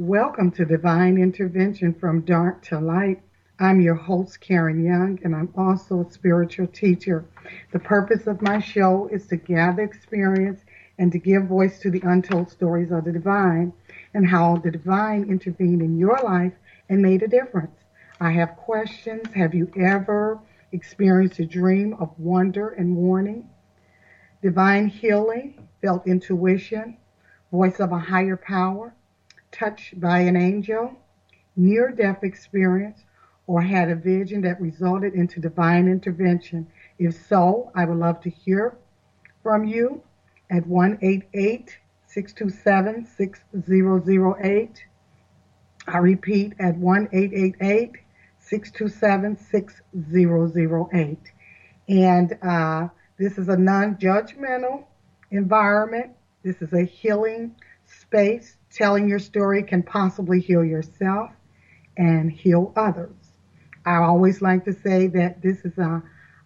Welcome to Divine Intervention from Dark to Light. I'm your host, Karen Young, and I'm also a spiritual teacher. The purpose of my show is to gather experience and to give voice to the untold stories of the divine and how the divine intervened in your life and made a difference. I have questions. Have you ever experienced a dream of wonder and warning? Divine healing, felt intuition, voice of a higher power, touched by an angel, near death experience, or had a vision that resulted into divine intervention? If so, I would love to hear from you at 188 627 6008. I repeat at 1 627 6008. And uh, this is a non judgmental environment. This is a healing space. Telling your story can possibly heal yourself and heal others. I always like to say that this is a,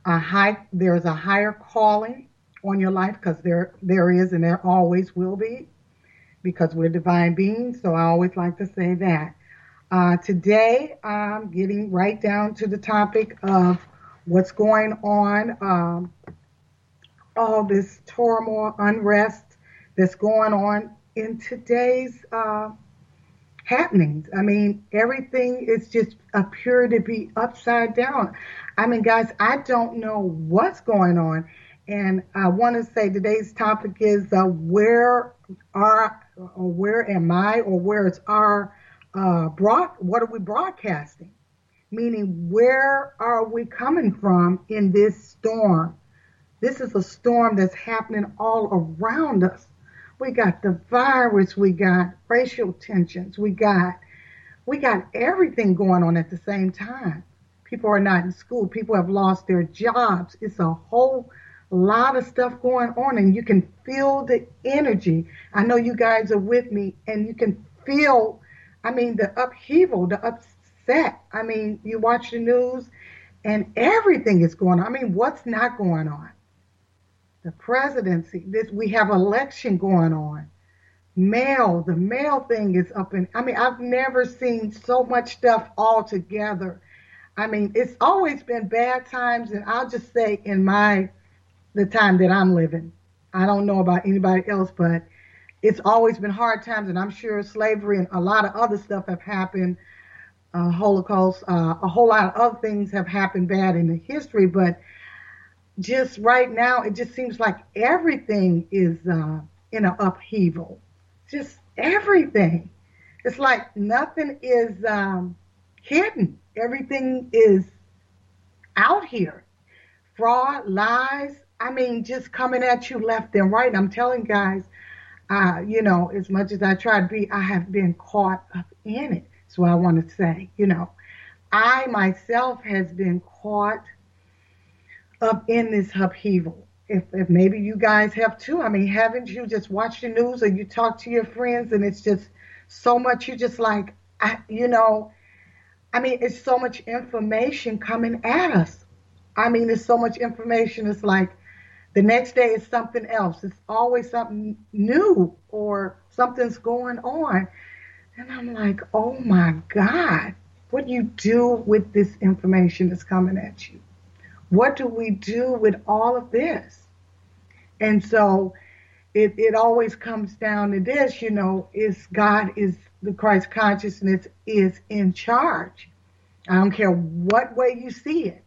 a high, there's a higher calling on your life because there, there is and there always will be because we're divine beings. So I always like to say that. Uh, today, I'm getting right down to the topic of what's going on, um, all this turmoil, unrest that's going on in today's uh, happenings. I mean, everything is just appear to be upside down. I mean, guys, I don't know what's going on. And I want to say today's topic is uh, where are, or where am I, or where is our uh, broad, what are we broadcasting? Meaning, where are we coming from in this storm? This is a storm that's happening all around us. We got the virus, we got racial tensions, we got we got everything going on at the same time. People are not in school, people have lost their jobs. It's a whole lot of stuff going on and you can feel the energy. I know you guys are with me and you can feel I mean the upheaval, the upset. I mean, you watch the news and everything is going on. I mean, what's not going on? The presidency. This we have election going on. Mail, the mail thing is up in. I mean, I've never seen so much stuff all together. I mean, it's always been bad times, and I'll just say in my the time that I'm living. I don't know about anybody else, but it's always been hard times, and I'm sure slavery and a lot of other stuff have happened. Uh, Holocaust, uh, a whole lot of other things have happened bad in the history, but just right now, it just seems like everything is uh, in an upheaval. Just everything. It's like nothing is um, hidden. Everything is out here. Fraud, lies. I mean, just coming at you left and right. I'm telling guys, uh, you know, as much as I try to be, I have been caught up in it. That's what I want to say. You know, I myself has been caught up in this upheaval. If, if maybe you guys have too. I mean, haven't you just watched the news or you talk to your friends and it's just so much You're just like, I, you know, I mean, it's so much information coming at us. I mean, there's so much information. It's like the next day is something else. It's always something new or something's going on. And I'm like, oh my God, what do you do with this information that's coming at you? What do we do with all of this? And so it, it always comes down to this, you know, is God is the Christ consciousness is in charge. I don't care what way you see it.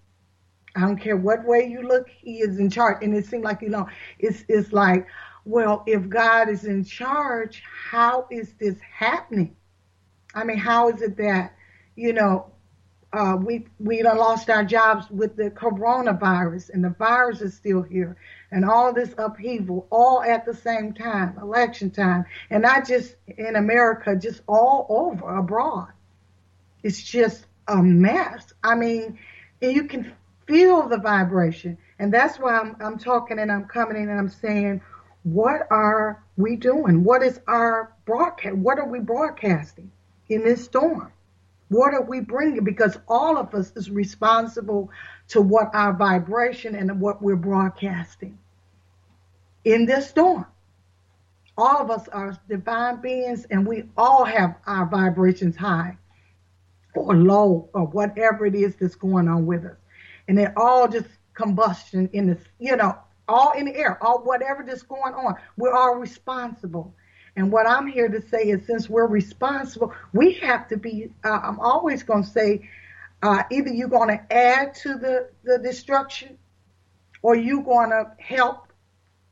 I don't care what way you look, he is in charge. And it seems like, you know, it's it's like, well, if God is in charge, how is this happening? I mean, how is it that, you know, uh, we we lost our jobs with the coronavirus, and the virus is still here, and all this upheaval, all at the same time, election time, and not just in America, just all over abroad. It's just a mess. I mean, you can feel the vibration, and that's why I'm I'm talking and I'm coming in and I'm saying, what are we doing? What is our broadcast? What are we broadcasting in this storm? What are we bringing? Because all of us is responsible to what our vibration and what we're broadcasting in this storm. all of us are divine beings and we all have our vibrations high or low or whatever it is that's going on with us. And it all just combustion in the, you know, all in the air, all whatever that's going on. We're all responsible. And what I'm here to say is since we're responsible, we have to be, uh, I'm always going to say, uh, either you're going to add to the, the destruction or you're going to help,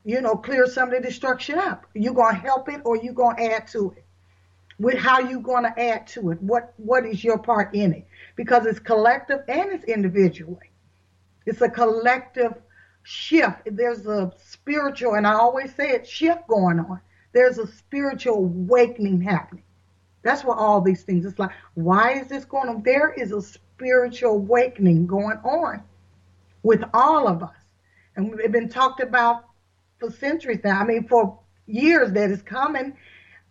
you know, clear some of the destruction up. You're going to help it or you're going to add to it. With how you going to add to it? What What is your part in it? Because it's collective and it's individually. It's a collective shift. There's a spiritual, and I always say it, shift going on. There's a spiritual awakening happening. That's what all these things. It's like, why is this going on? There is a spiritual awakening going on with all of us. And we've been talked about for centuries now. I mean, for years that is coming,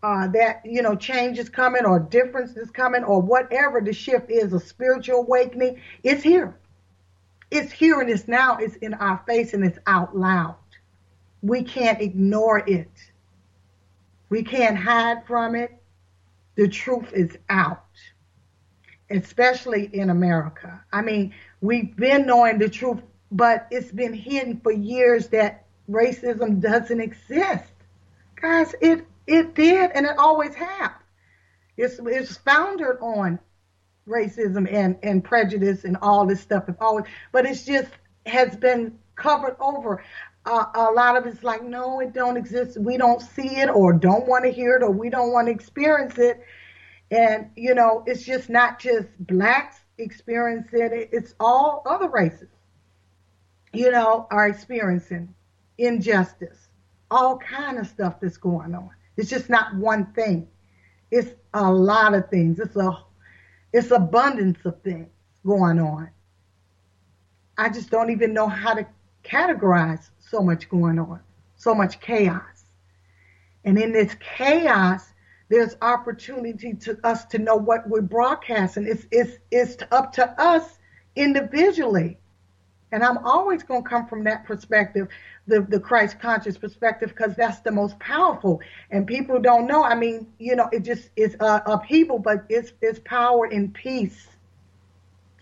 uh, that, you know, change is coming or difference is coming or whatever the shift is, a spiritual awakening, it's here. It's here and it's now. It's in our face and it's out loud. We can't ignore it. We can't hide from it. The truth is out, especially in America. I mean, we've been knowing the truth, but it's been hidden for years that racism doesn't exist. Guys, it it did and it always has. It's it's founded on racism and, and prejudice and all this stuff. Always, but it's just has been covered over. Uh, a lot of it's like, no, it don't exist. We don't see it or don't want to hear it or we don't want to experience it. And, you know, it's just not just blacks experiencing it. It's all other races, you know, are experiencing injustice, all kind of stuff that's going on. It's just not one thing. It's a lot of things. It's a it's abundance of things going on. I just don't even know how to categorize so much going on, so much chaos. And in this chaos, there's opportunity to us to know what we're broadcasting. It's, it's, it's up to us individually. And I'm always going to come from that perspective the, the Christ conscious perspective because that's the most powerful. And people don't know. I mean, you know, it just is uh, upheaval, but it's, it's power in peace.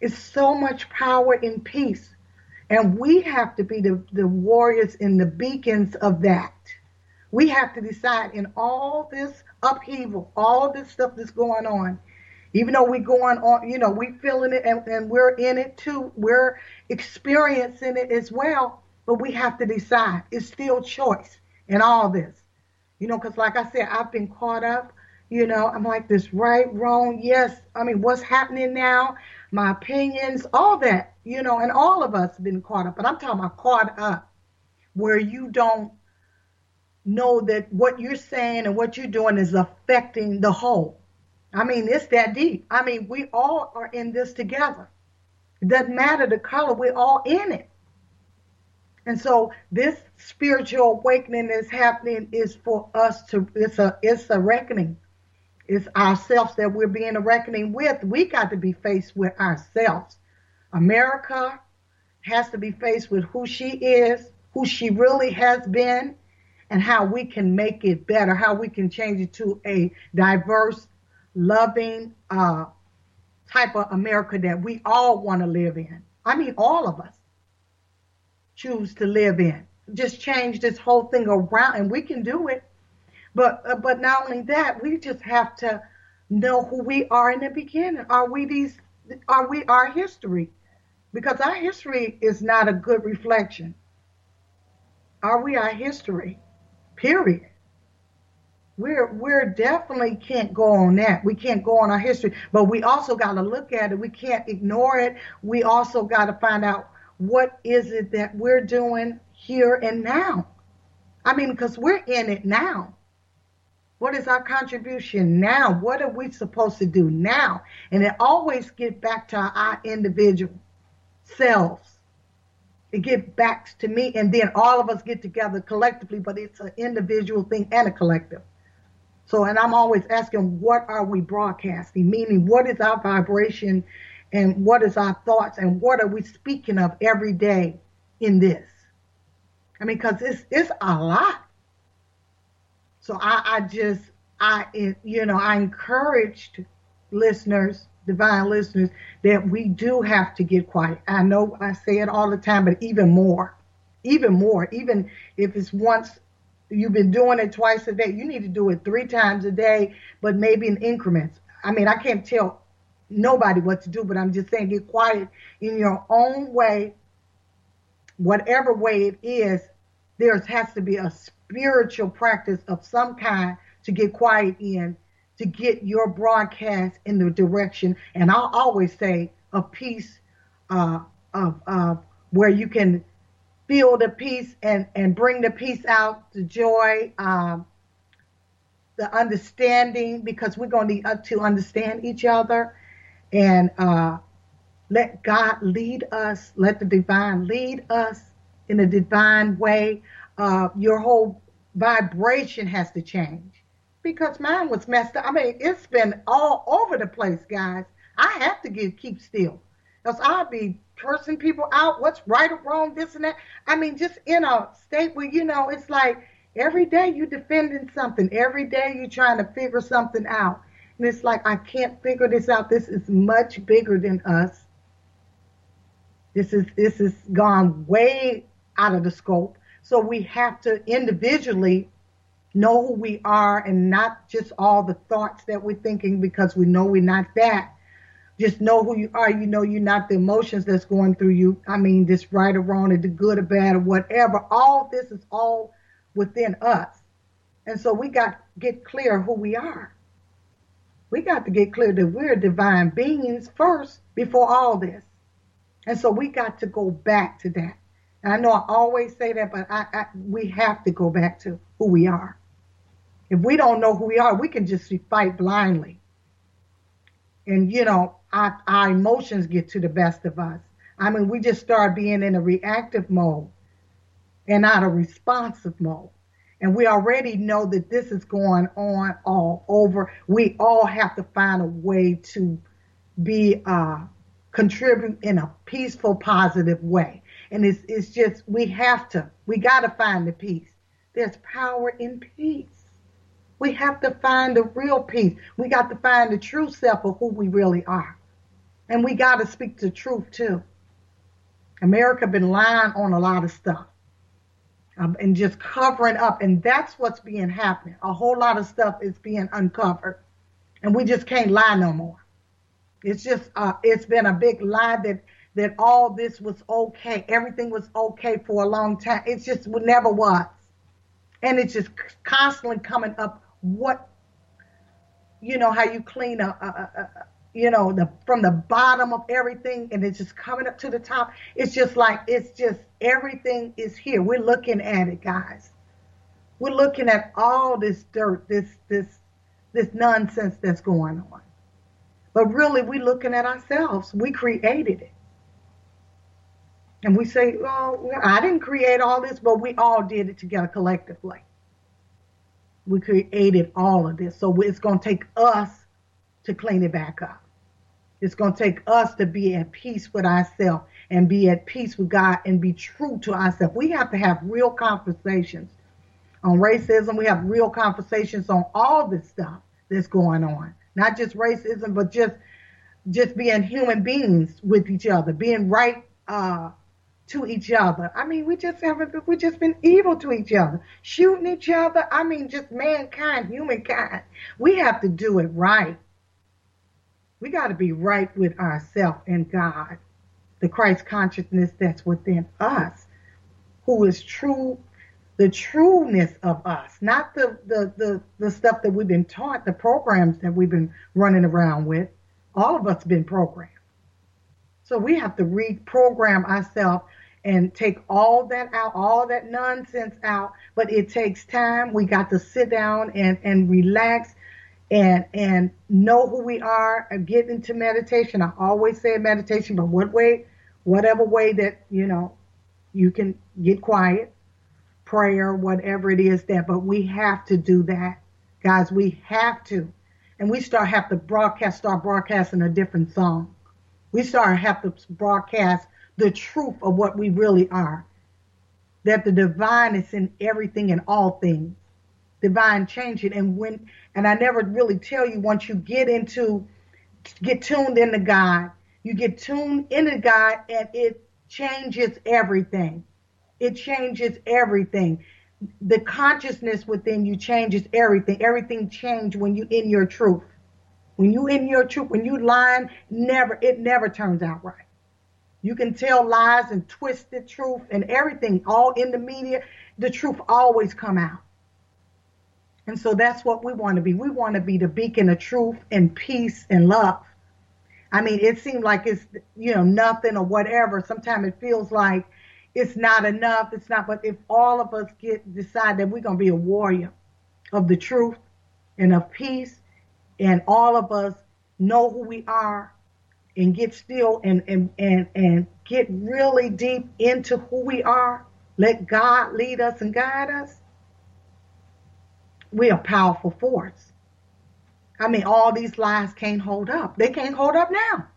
It's so much power in peace. And we have to be the, the warriors and the beacons of that. We have to decide in all this upheaval, all this stuff that's going on, even though we're going on, you know, we're feeling it and, and we're in it too. We're experiencing it as well but we have to decide. It's still choice in all this. You know, because like I said, I've been caught up. You know, I'm like this right, wrong, yes. I mean, what's happening now, my opinions, all that, you know, and all of us been caught up. But I'm talking about caught up where you don't know that what you're saying and what you're doing is affecting the whole. I mean, it's that deep. I mean, we all are in this together. It doesn't matter the color, we're all in it. And so this spiritual awakening that's happening is for us to it's a it's a reckoning. It's ourselves that we're being a reckoning with. We got to be faced with ourselves. America has to be faced with who she is, who she really has been, and how we can make it better, how we can change it to a diverse, loving uh, type of America that we all want to live in. I mean, all of us choose to live in. Just change this whole thing around, and we can do it. But uh, but not only that, we just have to know who we are in the beginning. Are we these? Are we our history? Because our history is not a good reflection. Are we our history? Period. We're we're definitely can't go on that. We can't go on our history, but we also got to look at it. We can't ignore it. We also got to find out what is it that we're doing here and now? I mean, because we're in it now. What is our contribution now? What are we supposed to do now? And it always get back to our individual selves. It get back to me, and then all of us get together collectively, but it's an individual thing and a collective. So, and I'm always asking, what are we broadcasting? Meaning, what is our vibration and what is our thoughts and what are we speaking of every day in this? I mean, because it's, it's a lot. So I, I just, I, you know, I encouraged listeners, divine listeners, that we do have to get quiet. I know I say it all the time, but even more, even more, even if it's once you've been doing it twice a day, you need to do it three times a day, but maybe in increments. I mean, I can't tell nobody what to do, but I'm just saying get quiet in your own way, whatever way it is. There has to be a spiritual practice of some kind to get quiet in, to get your broadcast in the direction. And I'll always say a piece uh, of uh, where you can feel the peace and, and bring the peace out, the joy, um, the understanding, because we're going to need uh, to understand each other and uh, let God lead us, let the divine lead us in a divine way. Uh, your whole vibration has to change because mine was messed up. I mean, it's been all over the place, guys. I have to get keep still, else I'll be cursing people out. What's right or wrong, this and that. I mean, just in a state where you know it's like every day you're defending something, every day you're trying to figure something out. And it's like, I can't figure this out. This is much bigger than us. This is this is gone way out of the scope. So we have to individually know who we are and not just all the thoughts that we're thinking because we know we're not that. Just know who you are. You know you're not the emotions that's going through you. I mean, this right or wrong, or the good or bad or whatever. All this is all within us. And so we got to get clear who we are we got to get clear that we're divine beings first before all this. And so we got to go back to that. I know I always say that, but I, I, we have to go back to who we are. If we don't know who we are, we can just fight blindly. And, you know, our, our emotions get to the best of us. I mean, we just start being in a reactive mode and not a responsive mode. And we already know that this is going on all over. We all have to find a way to be uh, contribute in a peaceful, positive way. And it's it's just we have to. We got to find the peace. There's power in peace. We have to find the real peace. We got to find the true self of who we really are. And we got to speak the truth too. America been lying on a lot of stuff um, and just covering up. And that's what's being happening. A whole lot of stuff is being uncovered, and we just can't lie no more. It's just uh, it's been a big lie that that all this was okay, everything was okay for a long time. It just never was, and it's just constantly coming up. What you know how you clean a, you know, the from the bottom of everything and it's just coming up to the top. It's just like it's just everything is here. We're looking at it, guys. We're looking at all this dirt, this this this nonsense that's going on. But really we're looking at ourselves. We created it. And we say, well, I didn't create all this, but we all did it together collectively. We created all of this. So it's going to take us to clean it back up. It's going to take us to be at peace with ourselves and be at peace with God and be true to ourselves. We have to have real conversations on racism. We have real conversations on all this stuff that's going on. Not just racism, but just just being human beings with each other, being right uh, to each other. I mean, we just haven't we just been evil to each other, shooting each other. I mean, just mankind, humankind. We have to do it right. We got to be right with ourselves and God, the Christ consciousness that's within us, who is true, the trueness of us, not the, the, the, the stuff that we've been taught, the programs that we've been running around with. All of us been programmed. So we have to reprogram ourselves and take all that out, all that nonsense out. But it takes time. We got to sit down and, and relax and and know who we are and get into meditation. I always say meditation, but what way, whatever way that you know you can get quiet, prayer, whatever it is that. But we have to do that, guys. We have to, and we start have to broadcast, start broadcasting a different song. We start have to broadcast the truth of what we really are. That the divine is in everything and all things divine changing. And when, and I never really tell you once you get into, get tuned into God, you get tuned into God and it changes everything. It changes everything. The consciousness within you changes everything. Everything changes when you in your truth. When you in your truth, when you lying, never, it never turns out right. You can tell lies and twist the truth and everything all in the media. The truth always come out. And so that's what we want to be. We want to be the beacon of truth and peace and love. I mean, it seems like it's, you know, nothing or whatever. Sometimes it feels like it's not enough. It's not, but if all of us get, decide that we're going to be a warrior of the truth and of peace and all of us know who we are and get still and, and, and, and get really deep into who we are, let God lead us and guide us, we're powerful force. I mean, all these lies can't hold up. They can't hold up now.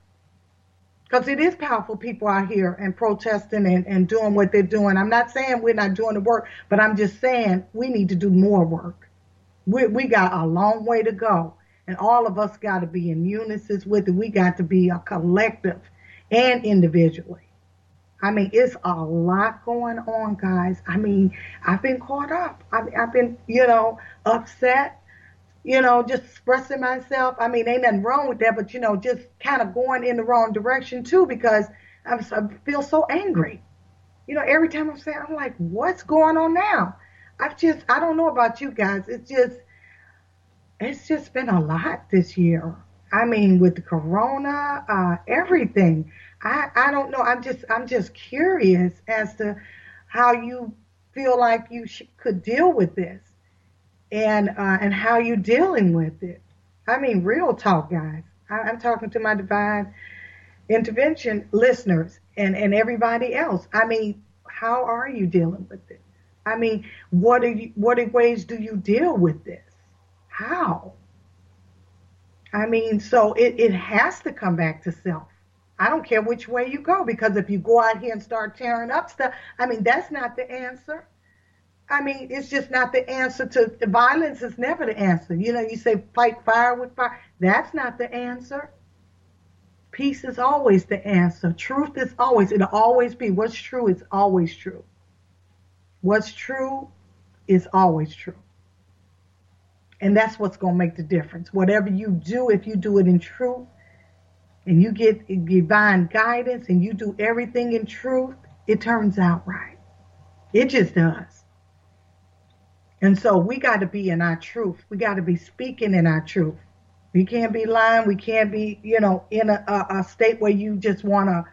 Because it is powerful people out here and protesting and, and doing what they're doing. I'm not saying we're not doing the work, but I'm just saying we need to do more work. We, we got a long way to go. And all of us got to be in unison with it. We got to be a collective and individually. I mean, it's a lot going on, guys. I mean, I've been caught up. I, I've been, you know, upset, you know, just expressing myself. I mean, ain't nothing wrong with that, but, you know, just kind of going in the wrong direction too because I'm, I feel so angry. You know, every time I'm saying, I'm like, what's going on now? I've just, I don't know about you guys. It's just, it's just been a lot this year. I mean, with the corona, uh, everything. I, I don't know. I'm just, I'm just curious as to how you feel like you sh- could deal with this and, uh, and how you're dealing with it. I mean, real talk, guys. I, I'm talking to my divine intervention listeners and, and everybody else. I mean, how are you dealing with it? I mean, what are you, what ways do you deal with this? How? I mean, so it, it has to come back to self. I don't care which way you go because if you go out here and start tearing up stuff, I mean, that's not the answer. I mean, it's just not the answer to violence is never the answer. You know, you say fight fire with fire. That's not the answer. Peace is always the answer. Truth is always, it'll always be. What's true is always true. What's true is always true. And that's what's going to make the difference. Whatever you do, if you do it in truth and you get divine guidance and you do everything in truth, it turns out right. It just does. And so we got to be in our truth. We got to be speaking in our truth. We can't be lying. We can't be, you know, in a, a, a state where you just want to,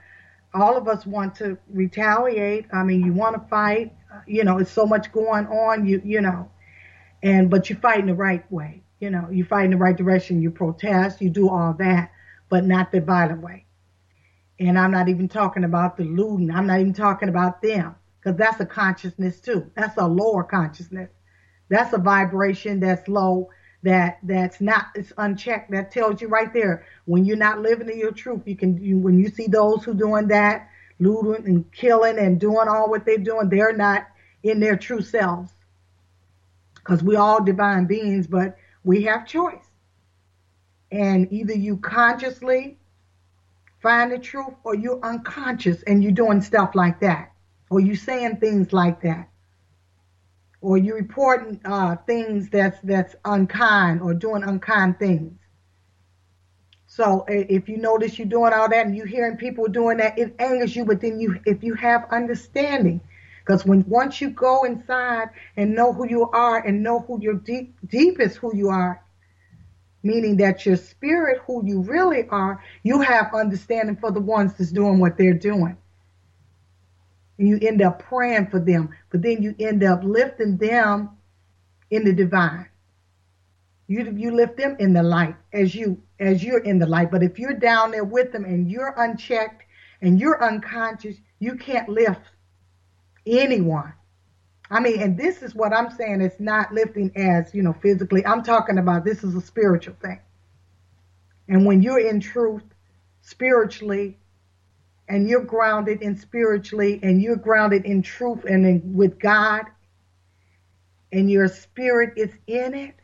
all of us want to retaliate. I mean, you want to fight. You know, it's so much going on. You, you know, and but you fight in the right way. You know, you fight in the right direction. You protest. You do all that, but not the violent way. And I'm not even talking about the looting. I'm not even talking about them because that's a consciousness too. That's a lower consciousness. That's a vibration that's low. That that's not it's unchecked. That tells you right there when you're not living in your truth. You can you, when you see those who doing that, looting and killing and doing all what they're doing, they're not in their true selves because we all divine beings, but we have choice. And either you consciously find the truth or you're unconscious and you're doing stuff like that, or you're saying things like that, or you're reporting uh, things that's that's unkind or doing unkind things. So if you notice you're doing all that and you're hearing people doing that, it angers you. But then you, if you have understanding, because when once you go inside and know who you are and know who your deep deepest who you are, meaning that your spirit, who you really are, you have understanding for the ones that's doing what they're doing. And you end up praying for them, but then you end up lifting them in the divine. You, you lift them in the light as you as you're in the light. But if you're down there with them and you're unchecked and you're unconscious, you can't lift anyone. I mean, and this is what I'm saying. It's not lifting as, you know, physically. I'm talking about this is a spiritual thing. And when you're in truth spiritually and you're grounded in spiritually and you're grounded in truth and in, with God, and your spirit is in it,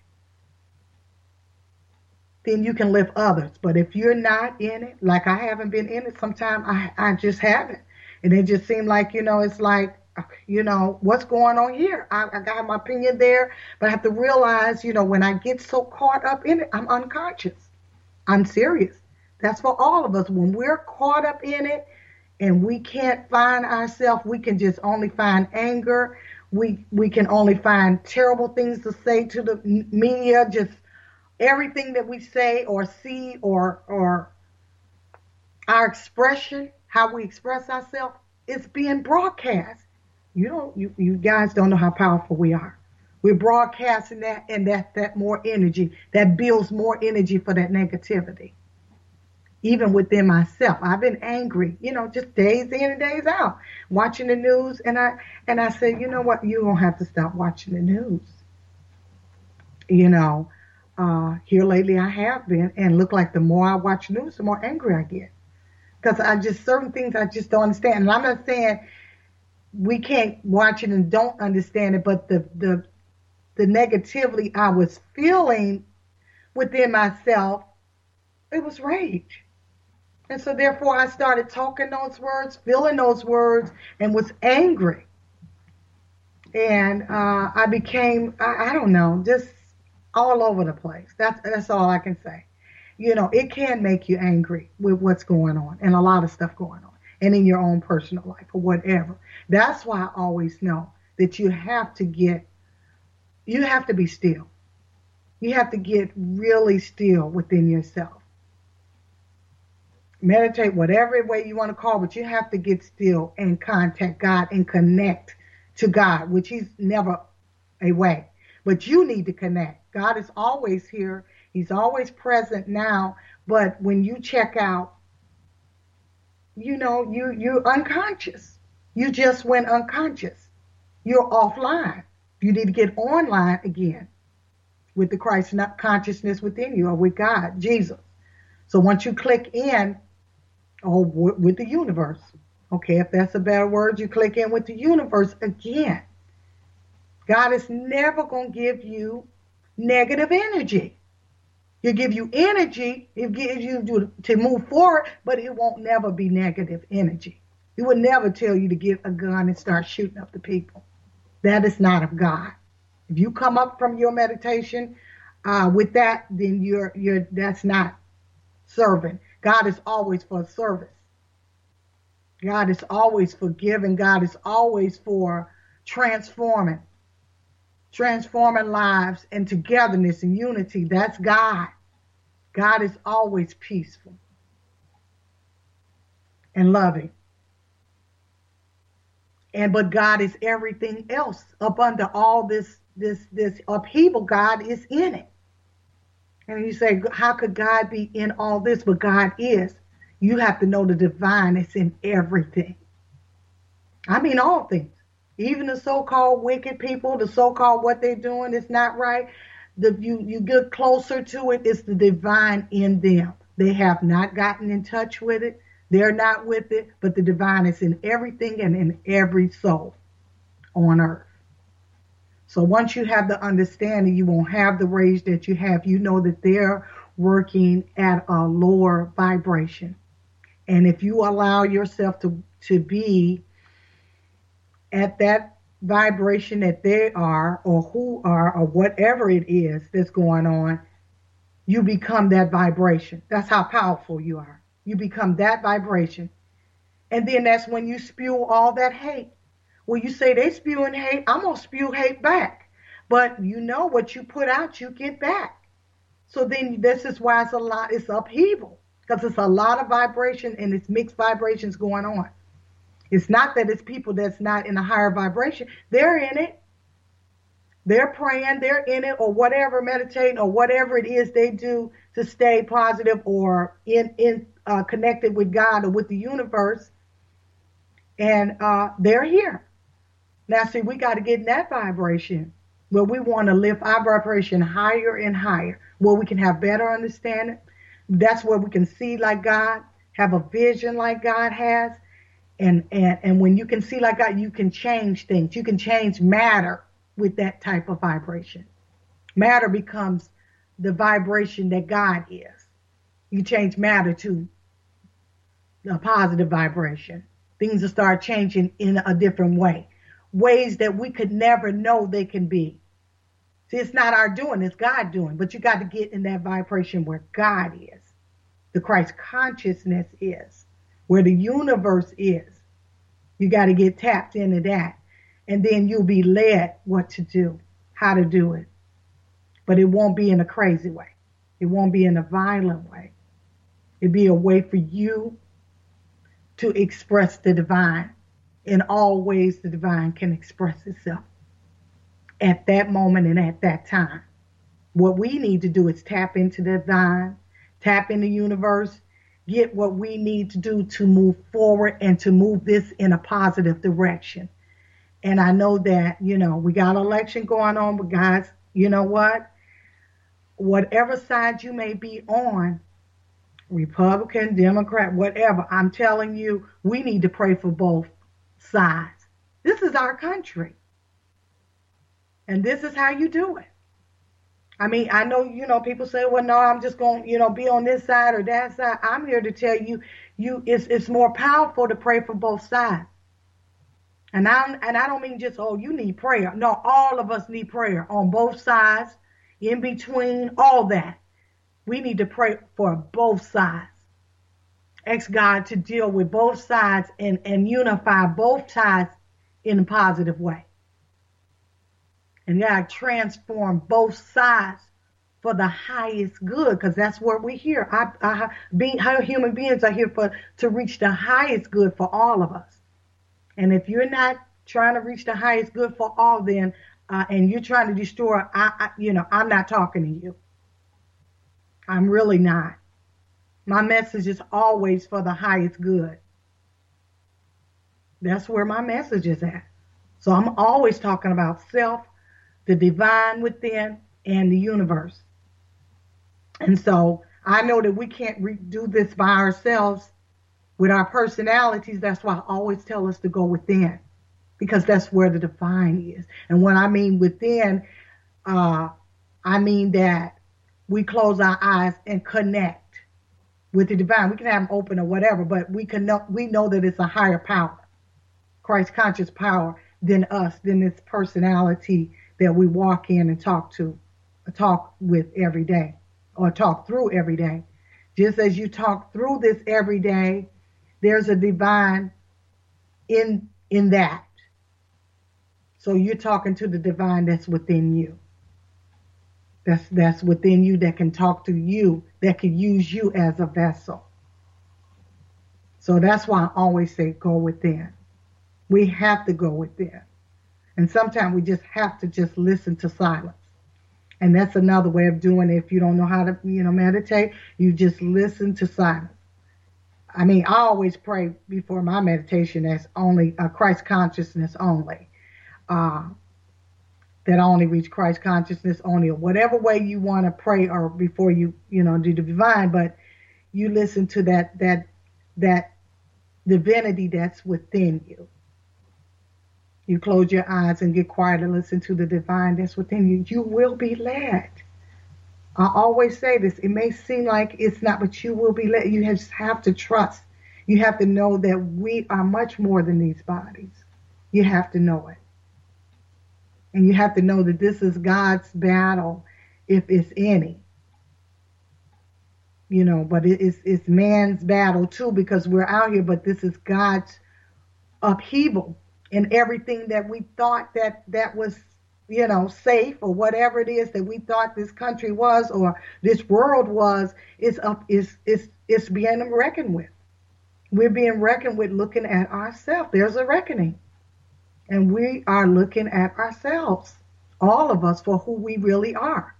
then you can lift others. But if you're not in it, like I haven't been in it, sometimes I, I just haven't. And it just seemed like, you know, it's like, you know, what's going on here? I, I got my opinion there, but I have to realize, you know, when I get so caught up in it, I'm unconscious. I'm serious. That's for all of us. When we're caught up in it and we can't find ourselves, we can just only find anger. We we can only find terrible things to say to the media, just everything that we say or see or or our expression, how we express ourselves, is being broadcast. You don't you, you guys don't know how powerful we are. We're broadcasting that and that that more energy, that builds more energy for that negativity. Even within myself. I've been angry, you know, just days in and days out, watching the news and I and I said, you know what, you don't have to stop watching the news. You know, uh, here lately I have been, and look like the more I watch news, the more angry I get. Because I just, certain things I just don't understand. And I'm not saying we can't watch it and don't understand it, but the, the, the negativity I was feeling within myself, it was rage. And so therefore I started talking those words, feeling those words, and was angry. And uh, I became, I, I don't know, just all over the place. That's that's all I can say. You know, it can make you angry with what's going on and a lot of stuff going on and in your own personal life or whatever. That's why I always know that you have to get you have to be still. You have to get really still within yourself. Meditate whatever way you want to call, but you have to get still and contact God and connect to God, which He's never away. But you need to connect. God is always here. He's always present now. But when you check out, you know, you you're unconscious. You just went unconscious. You're offline. You need to get online again with the Christ consciousness within you or with God, Jesus. So once you click in, oh, or with the universe, okay, if that's a better word, you click in with the universe again. God is never going to give you negative energy. He'll give you energy, he'll give you to move forward, but it won't never be negative energy. He will never tell you to get a gun and start shooting up the people. That is not of God. If you come up from your meditation uh, with that, then you're you're that's not serving. God is always for service. God is always forgiving. God is always for transforming transforming lives and togetherness and unity. That's God. God is always peaceful and loving. And but God is everything else up under all this this this upheaval. God is in it. And you say, how could God be in all this? But God is. You have to know the divine is in everything. I mean all things even the so-called wicked people, the so-called what they're doing is not right. The you you get closer to it, it's the divine in them. They have not gotten in touch with it. They're not with it, but the divine is in everything and in every soul on earth. So once you have the understanding, you won't have the rage that you have. You know that they're working at a lower vibration. And if you allow yourself to, to be at that vibration that they are or who are or whatever it is that's going on, you become that vibration. That's how powerful you are. You become that vibration. And then that's when you spew all that hate. When you say they spewing hate, I'm going to spew hate back. But you know what you put out, you get back. So then this is why it's a lot, it's upheaval because it's a lot of vibration and it's mixed vibrations going on. It's not that it's people that's not in a higher vibration. They're in it. They're praying, they're in it, or whatever, meditating, or whatever it is they do to stay positive or in in uh, connected with God or with the universe. And uh, they're here. Now, see, we got to get in that vibration where we want to lift our vibration higher and higher, where we can have better understanding. That's where we can see like God, have a vision like God has, and and and when you can see like God, you can change things. You can change matter. with that type of vibration. Matter becomes the vibration that God is. You change matter to a positive vibration. Things will start changing in a different way. Ways that we could never know they can be. See, it's not our doing, it's God doing. But you got to get in that vibration where God is, the Christ consciousness is, where the universe is. You got to get tapped into that. And then you'll be led what to do, how to do it. But it won't be in a crazy way. It won't be in a violent way. It'll be a way for you to express the divine in all ways the divine can express itself at that moment and at that time. What we need to do is tap into the divine, tap in the universe, get what we need to do to move forward and to move this in a positive direction. And I know that, you know, we got election going on, but guys, you know what? Whatever side you may be on, Republican, Democrat, whatever, I'm telling you, we need to pray for both sides. This is our country. And this is how you do it. I mean, I know, you know, people say, well, no, I'm just going to, you know, be on this side or that side. I'm here to tell you, you, it's, it's more powerful to pray for both sides. And I, and I don't mean just, oh, you need prayer. No, all of us need prayer on both sides, in between, all that. We need to pray for both sides. Ask God to deal with both sides and, and unify both sides in a positive way. And God transform both sides for the highest good, because that's what we're here. I, I, being, human beings are here for to reach the highest good for all of us. And if you're not trying to reach the highest good for all, then uh, and you're trying to destroy, I, I, you know, I'm not talking to you. I'm really not. My message is always for the highest good. That's where my message is at. So I'm always talking about self the divine within, and the universe. And so I know that we can't re- do this by ourselves with our personalities. That's why I always tell us to go within because that's where the divine is. And when I mean within, uh, I mean that we close our eyes and connect with the divine. We can have them open or whatever, but we can know, we know that it's a higher power, Christ conscious power than us, than this personality that we walk in and talk to, talk with every day, or talk through every day. Just as you talk through this every day, there's a divine in in that. So you're talking to the divine that's within you. That's that's within you that can talk to you, that can use you as a vessel. So that's why I always say go within. We have to go within. And sometimes we just have to just listen to silence. And that's another way of doing it. If you don't know how to, you know, meditate, you just listen to silence. I mean, I always pray before my meditation as only uh, Christ consciousness only. Uh, that I only reach Christ consciousness only, or whatever way you want to pray, or before you, you know, do the divine. But you listen to that that that divinity that's within you. You close your eyes and get quiet and listen to the divine that's within you. You will be led. I always say this. It may seem like it's not, but you will be led. You just have to trust. You have to know that we are much more than these bodies. You have to know it. And you have to know that this is God's battle, if it's any. You know, but it's it's man's battle too because we're out here, but this is God's upheaval and everything that we thought that that was you know safe or whatever it is that we thought this country was or this world was is up is is is being reckoned with. We're being reckoned with looking at ourselves. There's a reckoning. And we are looking at ourselves all of us for who we really are.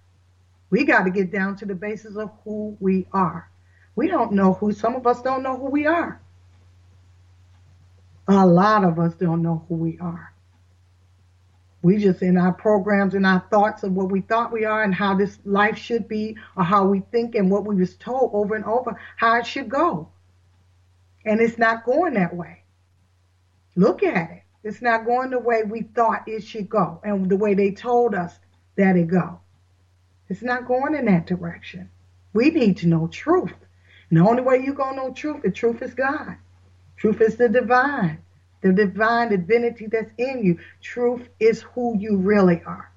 We got to get down to the basis of who we are. We don't know who some of us don't know who we are a lot of us don't know who we are. We just in our programs and our thoughts of what we thought we are and how this life should be or how we think and what we was told over and over how it should go. And it's not going that way. Look at it. It's not going the way we thought it should go and the way they told us that it go. It's not going in that direction. We need to know truth. And the only way you're going to know truth, the truth is God. Truth is the divine, the divine divinity that's in you. Truth is who you really are.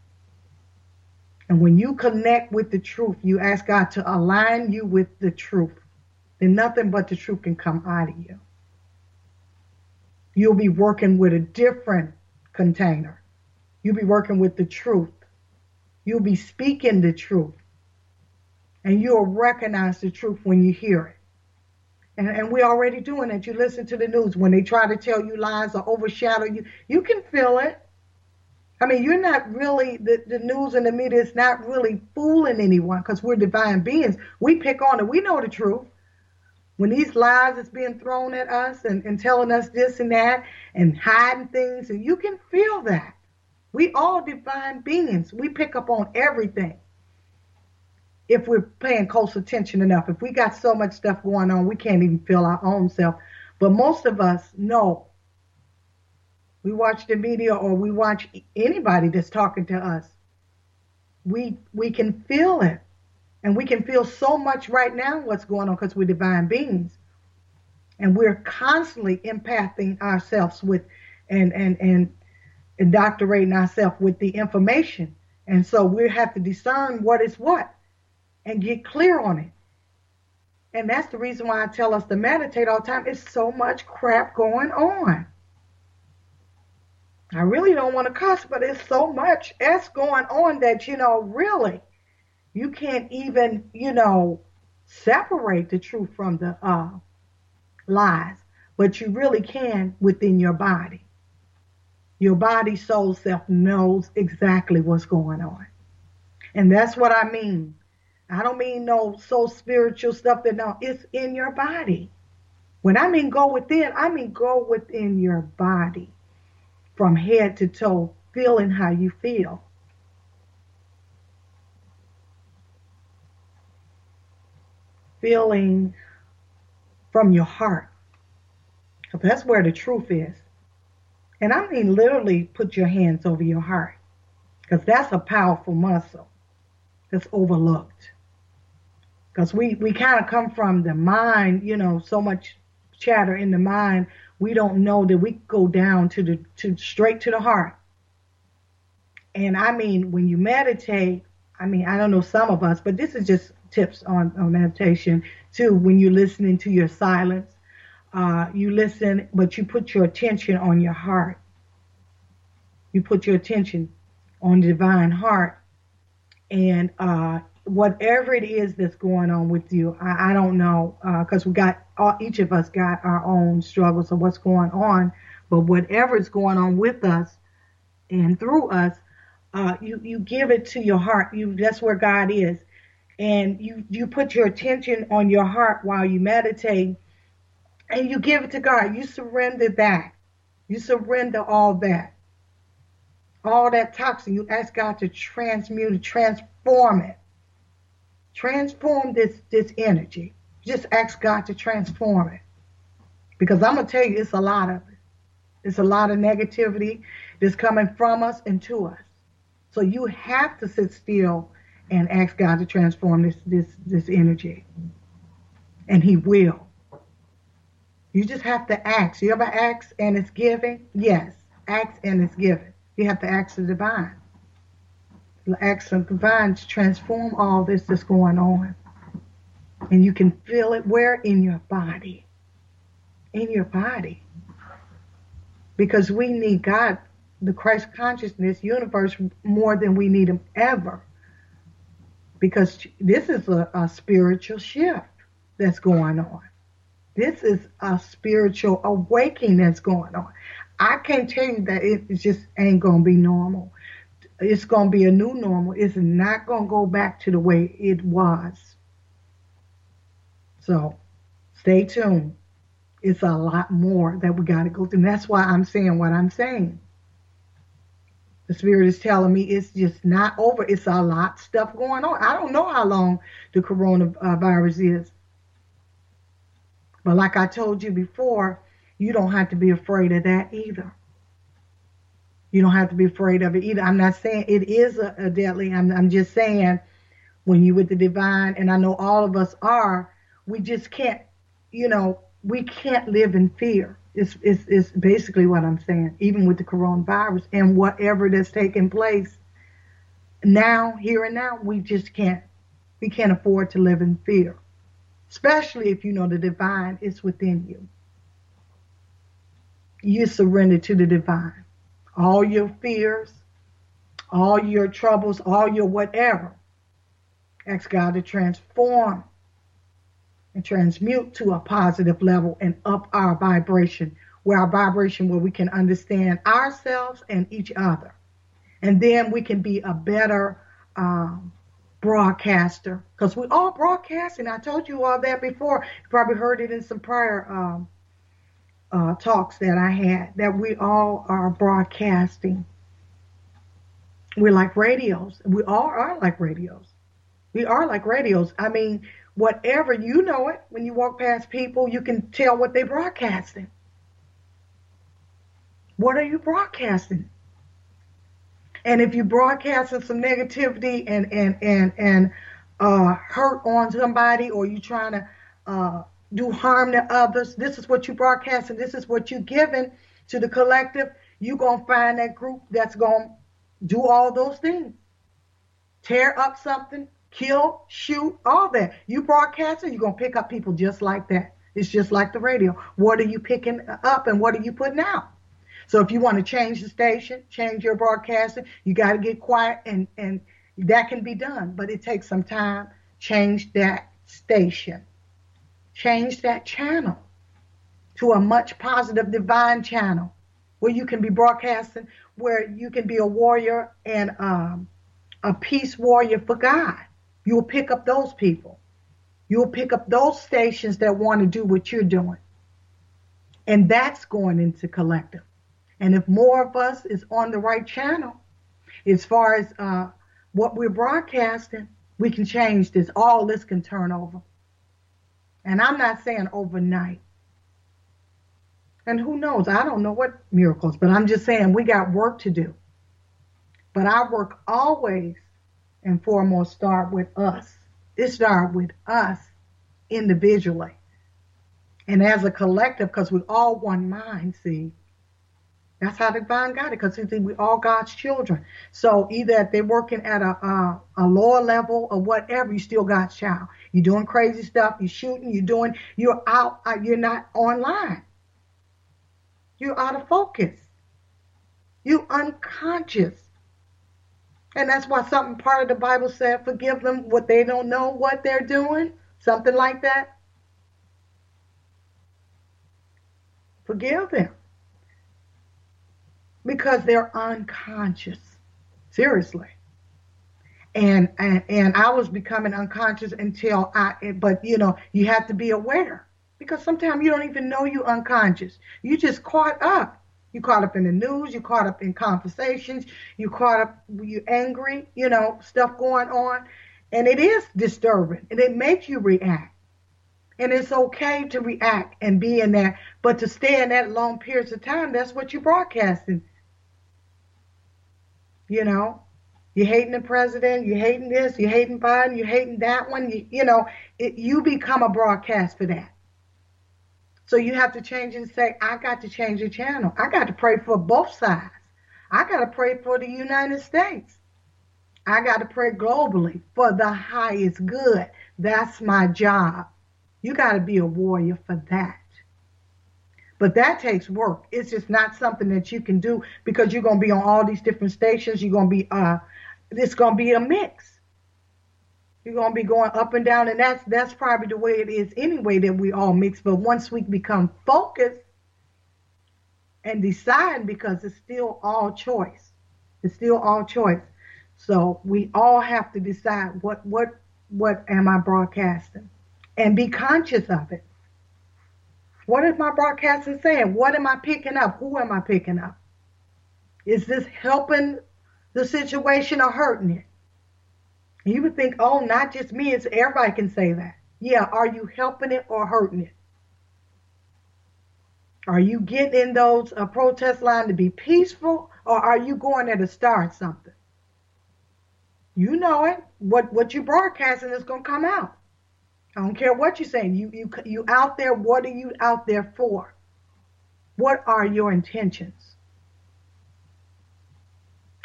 And when you connect with the truth, you ask God to align you with the truth, then nothing but the truth can come out of you. You'll be working with a different container. You'll be working with the truth. You'll be speaking the truth. And you'll recognize the truth when you hear it. And, and we're already doing it. You listen to the news when they try to tell you lies or overshadow you, you can feel it. I mean, you're not really, the, the news and the media is not really fooling anyone because we're divine beings. We pick on it. We know the truth. When these lies is being thrown at us and, and telling us this and that and hiding things, and you can feel that. We all divine beings. We pick up on everything if we're paying close attention enough. If we got so much stuff going on, we can't even feel our own self. But most of us know we watch the media or we watch anybody that's talking to us, we we can feel it. And we can feel so much right now what's going on because we're divine beings. And we're constantly empathing ourselves with and and and indoctrinating ourselves with the information. And so we have to discern what is what and get clear on it. And that's the reason why I tell us to meditate all the time. It's so much crap going on. I really don't want to cuss, but it's so much S going on that, you know, really, you can't even, you know, separate the truth from the uh, lies, but you really can within your body. Your body, soul, self knows exactly what's going on. And that's what I mean. I don't mean no so spiritual stuff that no, it's in your body. When I mean go within, I mean go within your body from head to toe, feeling how you feel. Feeling from your heart. Because that's where the truth is. And I mean literally put your hands over your heart. Because that's a powerful muscle that's overlooked. Because we, we kind of come from the mind, you know, so much chatter in the mind we don't know that we go down to the to straight to the heart. And I mean, when you meditate, I mean, I don't know some of us, but this is just tips on, on meditation too. When you're listening to your silence, uh, you listen, but you put your attention on your heart. You put your attention on the divine heart, and uh, whatever it is that's going on with you, I, I don't know, because uh, we got all, each of us got our own struggles of what's going on, but whatever is going on with us and through us, uh, you you give it to your heart. You that's where God is, and you you put your attention on your heart while you meditate, and you give it to God. You surrender that. You surrender all that, all that toxin. You ask God to transmute, transform it Transform this this energy. Just ask God to transform it. Because I'm gonna tell you, it's a lot of it. It's a lot of negativity that's coming from us and to us. So you have to sit still and ask God to transform this this this energy. And He will. You just have to ask. You ever ask and it's given? Yes. Ask and it's given. You have to ask the divine acts of divine to transform all this that's going on. And you can feel it where? In your body. In your body. Because we need God, the Christ consciousness universe, more than we need Him ever. Because this is a, a spiritual shift that's going on. This is a spiritual awakening that's going on. I can't tell you that it just ain't going to be normal it's going to be a new normal. It's not going to go back to the way it was. So stay tuned. It's a lot more that we got to go through. And that's why I'm saying what I'm saying. The spirit is telling me it's just not over. It's a lot stuff going on. I don't know how long the coronavirus is. But like I told you before, you don't have to be afraid of that either. You don't have to be afraid of it either. I'm not saying it is a, a deadly. I'm, I'm just saying when you with the divine, and I know all of us are, we just can't, you know, we can't live in fear. It's, it's, it's basically what I'm saying, even with the coronavirus and whatever that's taking place now, here and now, we just can't, we can't afford to live in fear, especially if you know the divine is within you. You surrender to the divine. All your fears, all your troubles, all your whatever. Ask God to transform and transmute to a positive level and up our vibration, where our vibration where we can understand ourselves and each other. And then we can be a better um, broadcaster because we all broadcast. And I told you all that before. You probably heard it in some prior um, uh, talks that I had that we all are broadcasting. We're like radios. We all are like radios. We are like radios. I mean, whatever you know it when you walk past people, you can tell what they're broadcasting. What are you broadcasting? And if you're broadcasting some negativity and and and and uh, hurt on somebody, or you're trying to uh, do harm to others, this is what you broadcasting. This is what you're giving to the collective. You gonna find that group that's gonna do all those things, tear up something, kill, shoot, all that. You broadcasting, you're gonna pick up people just like that. It's just like the radio. What are you picking up and what are you putting out? So if you want to change the station, change your broadcasting, you got to get quiet and, and that can be done, but it takes some time. Change that station. Change that channel to a much positive divine channel where you can be broadcasting, where you can be a warrior and um, a peace warrior for God. You will pick up those people. You will pick up those stations that want to do what you're doing. And that's going into collective. And if more of us is on the right channel, as far as uh, what we're broadcasting, we can change this. All this can turn over. And I'm not saying overnight. And who knows? I don't know what miracles, but I'm just saying we got work to do. But our work always and foremost start with us. It starts with us individually. And as a collective, because we all one mind, see, that's how the divine got it, because we all God's children. So either they're working at a, a, a lower level or whatever, you still God's child. You're doing crazy stuff. You're shooting. You're doing. You're out. Uh, you're not online. You're out of focus. You're unconscious. And that's why something part of the Bible said, forgive them what they don't know what they're doing. Something like that. Forgive them because they're unconscious. Seriously. And, and and I was becoming unconscious until I but you know, you have to be aware because sometimes you don't even know you're unconscious. You just caught up. You caught up in the news, you caught up in conversations, you caught up you angry, you know, stuff going on. And it is disturbing and it makes you react. And it's okay to react and be in that, but to stay in that long periods of time, that's what you're broadcasting. You know, you're hating the president, you're hating this, you're hating Biden, you're hating that one. You, you know, it, you become a broadcast for that. So you have to change and say, I got to change the channel. I got to pray for both sides. I got to pray for the United States. I got to pray globally for the highest good. That's my job. You got to be a warrior for that. But that takes work. It's just not something that you can do because you're going to be on all these different stations. You're going to be, uh, it's going to be a mix. You're going to be going up and down, and that's that's probably the way it is anyway that we all mix. But once we become focused and decide, because it's still all choice, it's still all choice. So we all have to decide what what what am I broadcasting, and be conscious of it. What is my broadcasting saying? What am I picking up? Who am I picking up? Is this helping the situation or hurting it? You would think, oh, not just me, it's everybody can say that. Yeah, are you helping it or hurting it? Are you getting in those uh, protest line to be peaceful Or are you going there to start something? You know it. What what you broadcasting is gonna come out. I don't care what you're saying. You you you out there. What are you out there for? What are your intentions?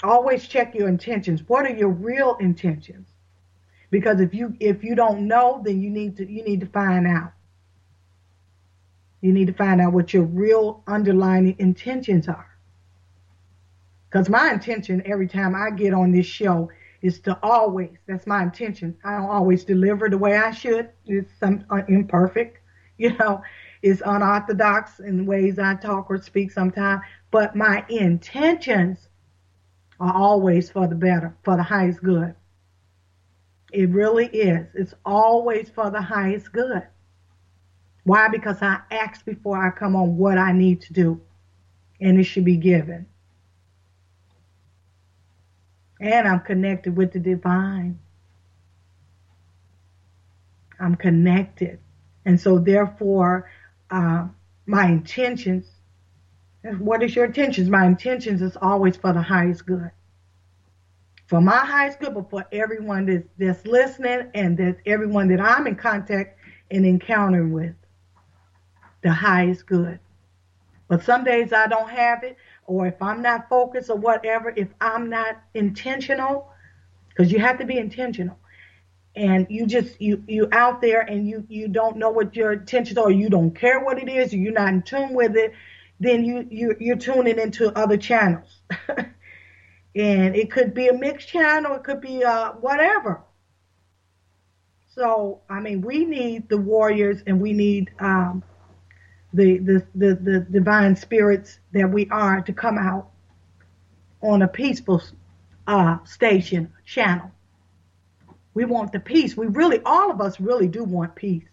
Always check your intentions. What are your real intentions? Because if you if you don't know, then you need to you need to find out. You need to find out what your real underlying intentions are. Because my intention every time I get on this show is to always, that's my intention. I don't always deliver the way I should. It's some uh, imperfect, you know, it's unorthodox in ways I talk or speak sometimes. But my intentions are always for the better, for the highest good. It really is. It's always for the highest good. Why? Because I ask before I come on what I need to do, and it should be given and I'm connected with the divine. I'm connected. And so, therefore, uh, my intentions, what is your intentions? My intentions is always for the highest good. For my highest good, but for everyone that's, that's listening and that everyone that I'm in contact and encountering with, the highest good. But some days I don't have it or if I'm not focused or whatever, if I'm not intentional, because you have to be intentional. And you just you you out there and you you don't know what your intentions are, you don't care what it is, or you're not in tune with it, then you you you're tuning into other channels. and it could be a mixed channel, it could be uh whatever. So I mean, we need the warriors, and we need um, the, the, the, the divine spirits that we are to come out on a peaceful uh, station channel. We want the peace. We really, all of us really do want peace.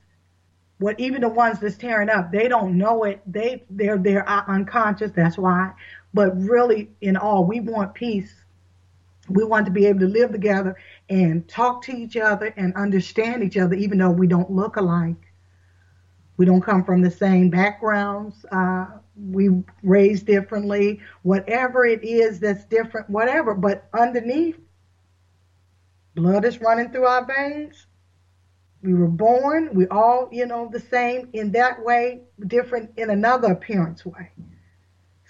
What even the ones that's tearing up, they don't know it. They they're they're unconscious. That's why. But really, in all, we want peace. We want to be able to live together and talk to each other and understand each other, even though we don't look alike. We don't come from the same backgrounds. Uh, we raised differently. Whatever it is that's different, whatever. But underneath, blood is running through our veins. We were born. We all, you know, the same in that way, different in another appearance way.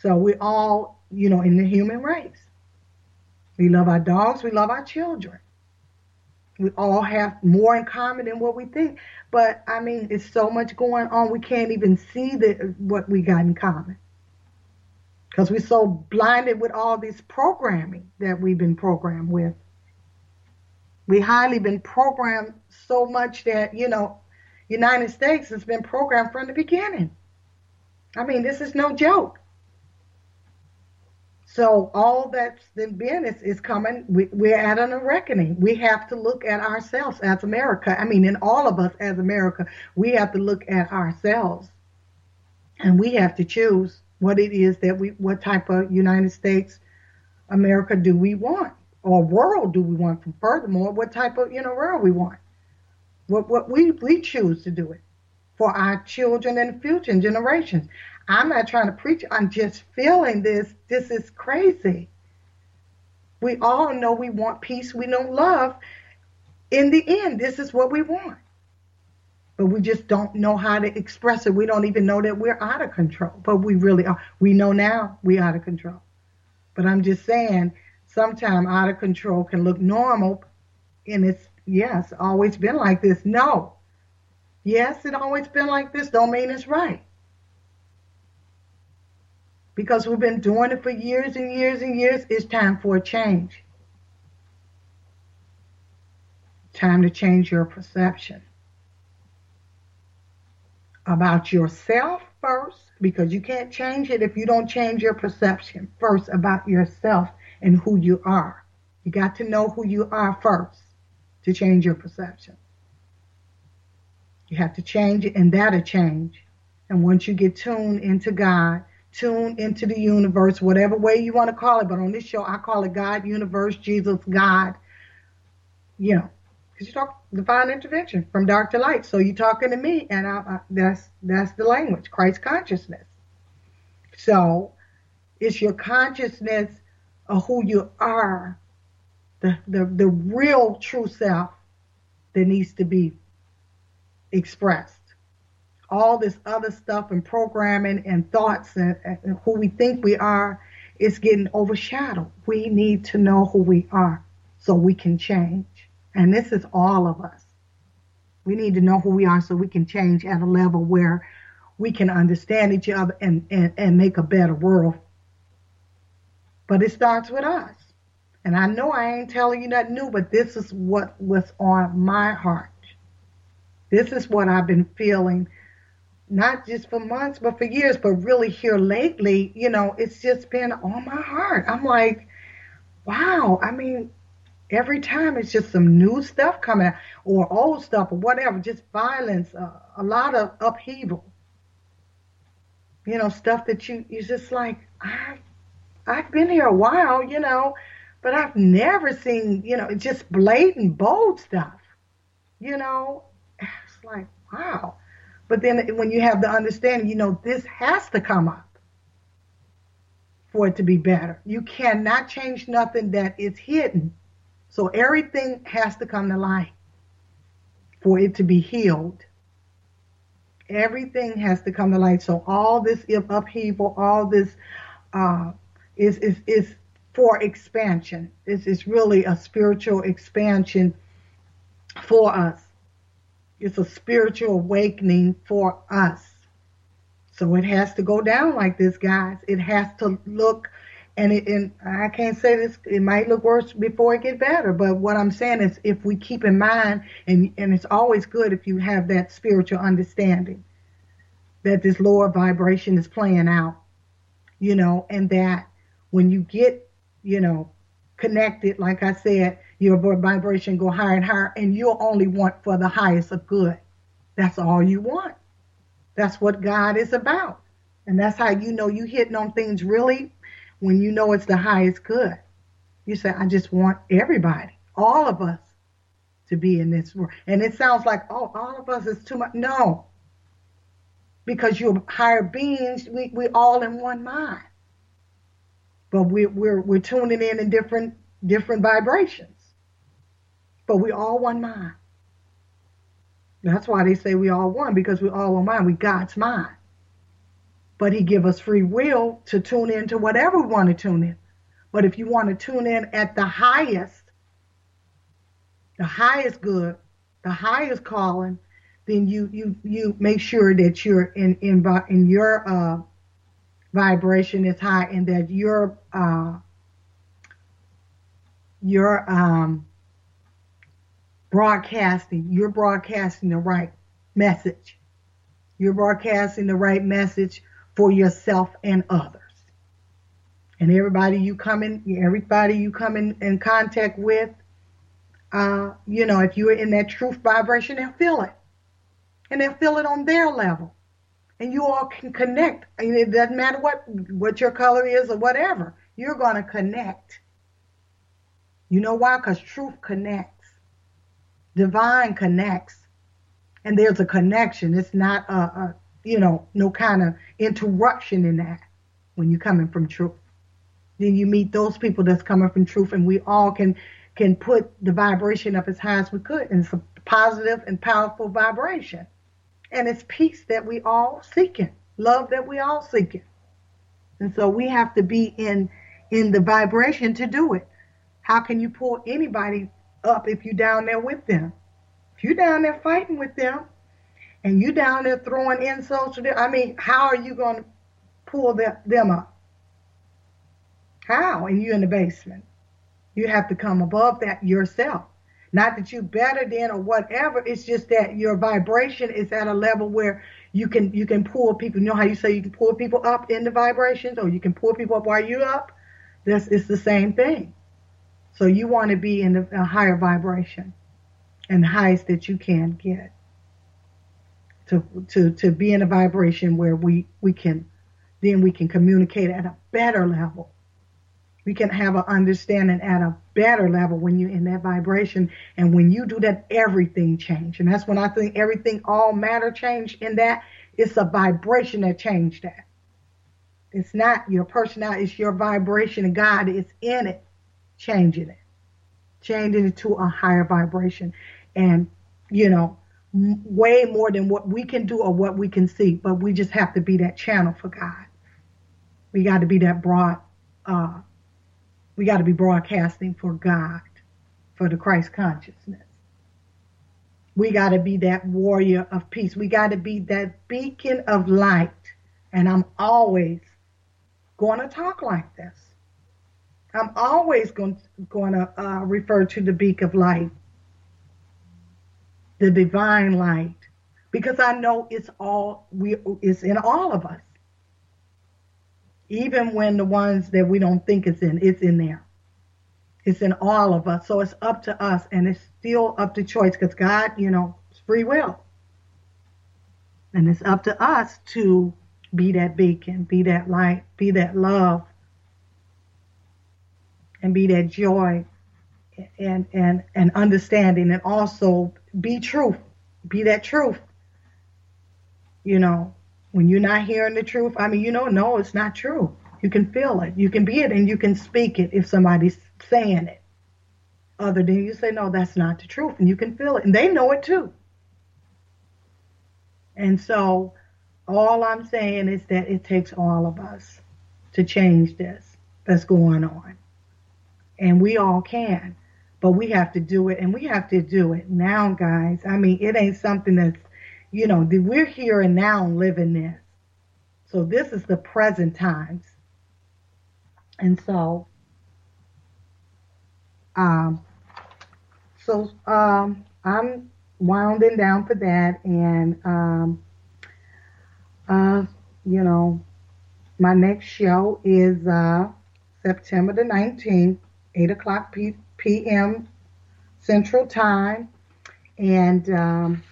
So we all, you know, in the human race. We love our dogs. We love our children. We all have more in common than what we think. But I mean, it's so much going on. We can't even see the what we got in common because we're so blinded with all this programming that we've been programmed with. We highly been programmed so much that you know, United States has been programmed from the beginning. I mean, this is no joke. So all that's been is, is coming. We, we're at an reckoning. We have to look at ourselves as America. I mean, in all of us as America, we have to look at ourselves, and we have to choose what it is that we, what type of United States, America do we want, or world do we want? Furthermore, what type of you know world we want? What what we we choose to do it for our children and future generations. I'm not trying to preach. I'm just feeling this. This is crazy. We all know we want peace. We know love. In the end, this is what we want. But we just don't know how to express it. We don't even know that we're out of control. But we really are. We know now we're out of control. But I'm just saying, sometimes out of control can look normal. And it's, yes, always been like this. No. Yes, it always been like this. Don't mean it's right because we've been doing it for years and years and years. It's time for a change. Time to change your perception about yourself first, because you can't change it if you don't change your perception first about yourself and who you are. You got to know who you are first to change your perception. You have to change it, and that'll change. And once you get tuned into God, tune into the universe, whatever way you want to call it. But on this show, I call it God, universe, Jesus, God. You know, because you talk divine intervention from dark to light. So you're talking to me, and I, I, that's that's the language, Christ consciousness. So it's your consciousness of who you are, the, the, the real true self that needs to be expressed. All this other stuff and programming and thoughts and, and who we think we are is getting overshadowed. We need to know who we are so we can change. And this is all of us. We need to know who we are so we can change at a level where we can understand each other and, and, and make a better world. But it starts with us. And I know I ain't telling you nothing new, but this is what was on my heart. This is what I've been feeling, not just for months, but for years, but really here lately, you know, it's just been on my heart. I'm like, wow, I mean, every time it's just some new stuff coming out or old stuff or whatever, just violence, uh, a lot of upheaval. You know, stuff that you, you just like, I've, I've been here a while, you know, but I've never seen, you know, just blatant, bold stuff. You know, it's like, wow. But then when you have the understanding, you know, this has to come up for it to be better. You cannot change nothing that is hidden. So everything has to come to light for it to be healed. Everything has to come to light. So all this upheaval, all this uh, is is is for expansion. This is really a spiritual expansion for us. It's a spiritual awakening for us. So it has to go down like this, guys. It has to look, and, it, and I can't say this, it might look worse before it get better. But what I'm saying is if we keep in mind, and, and it's always good if you have that spiritual understanding that this lower vibration is playing out, you know, and that when you get you know, connected, like I said, your vibration go higher and higher, and you'll only want for the highest of good. That's all you want. That's what God is about. And that's how you know you're hitting on things really when you know it's the highest good. You say, I just want everybody, all of us, to be in this world. And it sounds like, oh, all of us is too much. No. Because you're higher beings, we we all in one mind but we're, we're, we're tuning in in different, different vibrations. But we all one mind. That's why they say we all one, because we all one mind. We God's mind. But he give us free will to tune in to whatever we want to tune in. But if you want to tune in at the highest, the highest good, the highest calling, then you you you make sure that you're in in in your uh, vibration is high and that your uh, your um, broadcasting you're broadcasting the right message you're broadcasting the right message for yourself and others and everybody you come in everybody you come in, in contact with uh, you know if you're in that truth vibration they'll feel it and they'll feel it on their level and you all can connect. I mean, it doesn't matter what what your color is or whatever. You're going to connect. You know why? Because truth connects. Divine connects. And there's a connection. It's not a, a you know, no kind of interruption in that when you're coming from truth. Then you meet those people that's coming from truth, and we all can can put the vibration up as high as we could. And it's a positive and powerful vibration. And it's peace that we all seeking, love that we all seeking. And so we have to be in in the vibration to do it. How can you pull anybody up if you're down there with them? If you're down there fighting with them and you're down there throwing insults to them, I mean, how are you going to pull them, them up? How? And you're in the basement. You have to come above that yourself. Not that you're better than or whatever. It's just that your vibration is at a level where you can you can pull people. You know how you say you can pull people up in the vibrations, or you can pull people up while you're up. This is the same thing. So you want to be in a higher vibration, and the highest that you can get. To to to be in a vibration where we we can, then we can communicate at a better level we can have an understanding at a better level when you're in that vibration. And when you do that, everything change. And that's when I think everything, all matter change in that. It's a vibration that changed that. It's not your personality, it's your vibration, and God is in it, changing it, changing it to a higher vibration. And, you know, m- way more than what we can do or what we can see, but we just have to be that channel for God. We got to be that broad, uh, we got to be broadcasting for God, for the Christ consciousness. We got to be that warrior of peace. We got to be that beacon of light. And I'm always going to talk like this. I'm always going, going to uh, refer to the beacon of light, the divine light, because I know it's all we it's in all of us. Even when the ones that we don't think it's in, it's in there. It's in all of us. So it's up to us, and it's still up to choice because God, you know, it's free will. And it's up to us to be that beacon, be that light, be that love, and be that joy and and and understanding and also be truth. Be that truth. You know, when you're not hearing the truth, I mean, you know, no, it's not true. You can feel it. You can be it and you can speak it if somebody's saying it. Other than you say, no, that's not the truth. And you can feel it. And they know it too. And so all I'm saying is that it takes all of us to change this that's going on. And we all can. But we have to do it and we have to do it now, guys. I mean, it ain't something that's, you know, we're here and now living this. So this is the present times. And so, um, so um, I'm winding down for that, and um, uh, you know, my next show is uh, September the 19th, 8 o'clock p- p.m. Central Time, and um,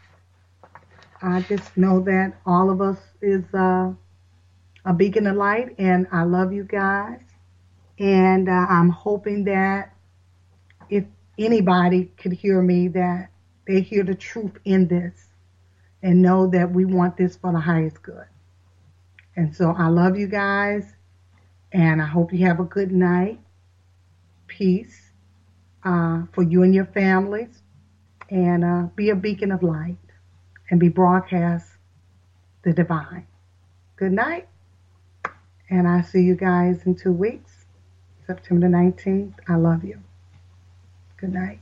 I just know that all of us is uh, a beacon of light, and I love you guys. And uh, I'm hoping that if anybody could hear me, that they hear the truth in this and know that we want this for the highest good. And so I love you guys, and I hope you have a good night. Peace uh, for you and your families, and uh, be a beacon of light and be broadcast the divine. Good night, and I see you guys in two weeks. September 19th. I love you. Good night.